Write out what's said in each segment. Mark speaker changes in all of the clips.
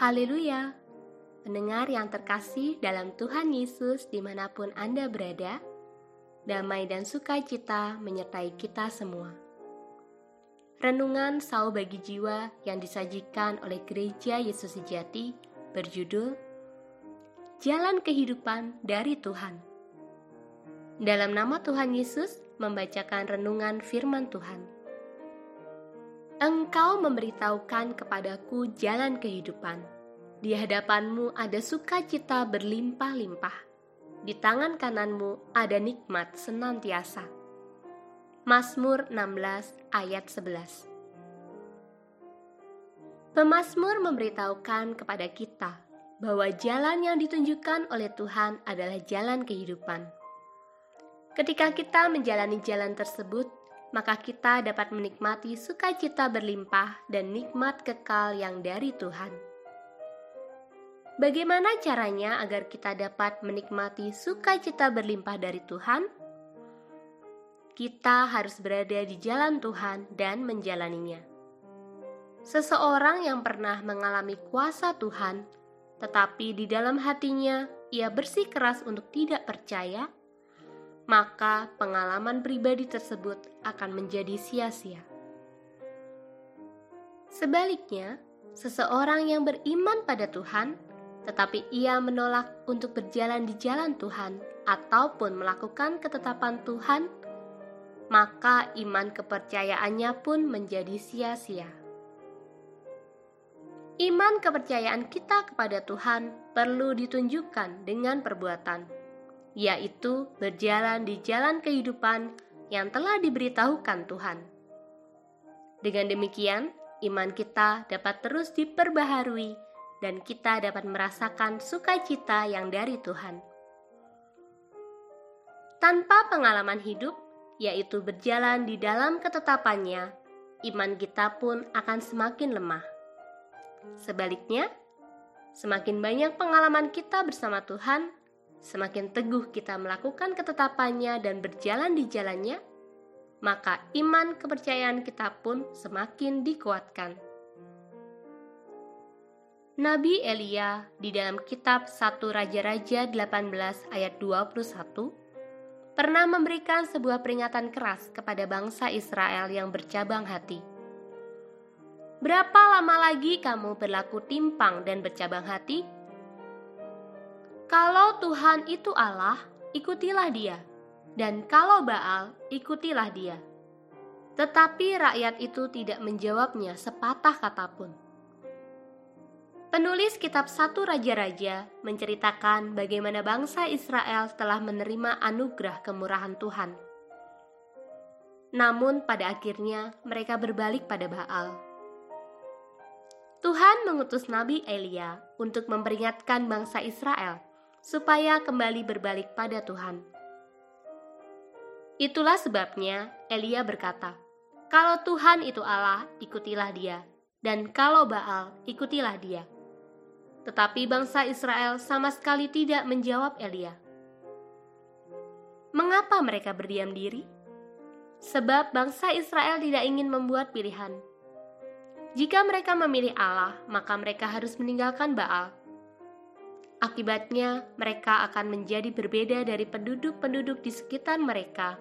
Speaker 1: Haleluya! Pendengar yang terkasih dalam Tuhan Yesus di mana pun Anda berada, damai dan sukacita menyertai kita semua. Renungan Sau bagi Jiwa yang disajikan oleh Gereja Yesus Sejati berjudul Jalan Kehidupan dari Tuhan. Dalam nama Tuhan Yesus membacakan renungan firman Tuhan. Engkau memberitahukan kepadaku jalan kehidupan di hadapanmu ada sukacita berlimpah-limpah. Di tangan kananmu ada nikmat senantiasa. Mazmur 16 ayat 11 Pemasmur memberitahukan kepada kita bahwa jalan yang ditunjukkan oleh Tuhan adalah jalan kehidupan. Ketika kita menjalani jalan tersebut, maka kita dapat menikmati sukacita berlimpah dan nikmat kekal yang dari Tuhan. Bagaimana caranya agar kita dapat menikmati sukacita berlimpah dari Tuhan? Kita harus berada di jalan Tuhan dan menjalaninya. Seseorang yang pernah mengalami kuasa Tuhan, tetapi di dalam hatinya ia bersikeras untuk tidak percaya, maka pengalaman pribadi tersebut akan menjadi sia-sia. Sebaliknya, seseorang yang beriman pada Tuhan tetapi ia menolak untuk berjalan di jalan Tuhan ataupun melakukan ketetapan Tuhan, maka iman kepercayaannya pun menjadi sia-sia. Iman kepercayaan kita kepada Tuhan perlu ditunjukkan dengan perbuatan, yaitu berjalan di jalan kehidupan yang telah diberitahukan Tuhan. Dengan demikian, iman kita dapat terus diperbaharui dan kita dapat merasakan sukacita yang dari Tuhan. Tanpa pengalaman hidup, yaitu berjalan di dalam ketetapannya, iman kita pun akan semakin lemah. Sebaliknya, semakin banyak pengalaman kita bersama Tuhan, semakin teguh kita melakukan ketetapannya dan berjalan di jalannya, maka iman kepercayaan kita pun semakin dikuatkan. Nabi Elia di dalam kitab 1 Raja-Raja 18 ayat 21 pernah memberikan sebuah peringatan keras kepada bangsa Israel yang bercabang hati. Berapa lama lagi kamu berlaku timpang dan bercabang hati? Kalau Tuhan itu Allah, ikutilah Dia, dan kalau Baal, ikutilah Dia. Tetapi rakyat itu tidak menjawabnya sepatah kata pun. Penulis kitab Satu Raja-Raja menceritakan bagaimana bangsa Israel telah menerima anugerah kemurahan Tuhan. Namun pada akhirnya mereka berbalik pada Baal. Tuhan mengutus Nabi Elia untuk memperingatkan bangsa Israel supaya kembali berbalik pada Tuhan. Itulah sebabnya Elia berkata, "Kalau Tuhan itu Allah, ikutilah Dia, dan kalau Baal, ikutilah Dia." Tetapi bangsa Israel sama sekali tidak menjawab Elia. Mengapa mereka berdiam diri? Sebab bangsa Israel tidak ingin membuat pilihan. Jika mereka memilih Allah, maka mereka harus meninggalkan Baal. Akibatnya, mereka akan menjadi berbeda dari penduduk-penduduk di sekitar mereka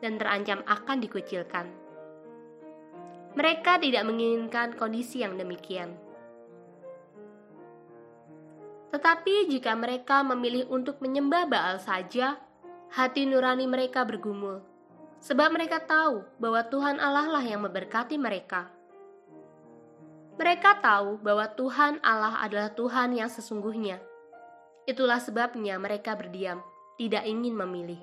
Speaker 1: dan terancam akan dikucilkan. Mereka tidak menginginkan kondisi yang demikian. Tetapi jika mereka memilih untuk menyembah Baal saja, hati nurani mereka bergumul, sebab mereka tahu bahwa Tuhan Allah lah yang memberkati mereka. Mereka tahu bahwa Tuhan Allah adalah Tuhan yang sesungguhnya. Itulah sebabnya mereka berdiam, tidak ingin memilih.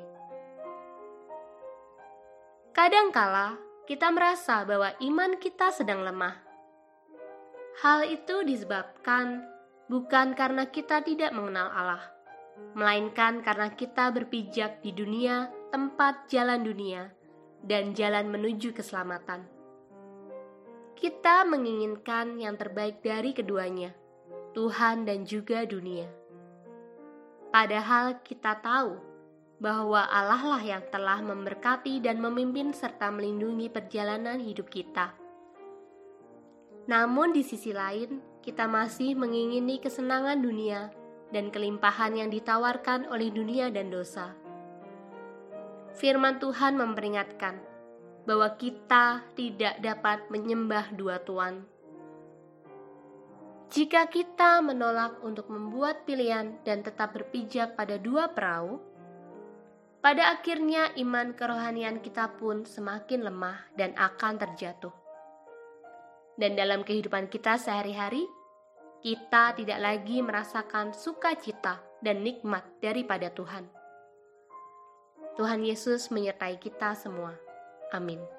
Speaker 1: Kadangkala kita merasa bahwa iman kita sedang lemah. Hal itu disebabkan bukan karena kita tidak mengenal Allah, melainkan karena kita berpijak di dunia, tempat jalan dunia, dan jalan menuju keselamatan. Kita menginginkan yang terbaik dari keduanya, Tuhan dan juga dunia. Padahal kita tahu bahwa Allah lah yang telah memberkati dan memimpin serta melindungi perjalanan hidup kita. Namun di sisi lain, kita masih mengingini kesenangan dunia dan kelimpahan yang ditawarkan oleh dunia dan dosa. Firman Tuhan memperingatkan bahwa kita tidak dapat menyembah dua tuan. Jika kita menolak untuk membuat pilihan dan tetap berpijak pada dua perahu, pada akhirnya iman kerohanian kita pun semakin lemah dan akan terjatuh. Dan dalam kehidupan kita sehari-hari, kita tidak lagi merasakan sukacita dan nikmat daripada Tuhan. Tuhan Yesus menyertai kita semua. Amin.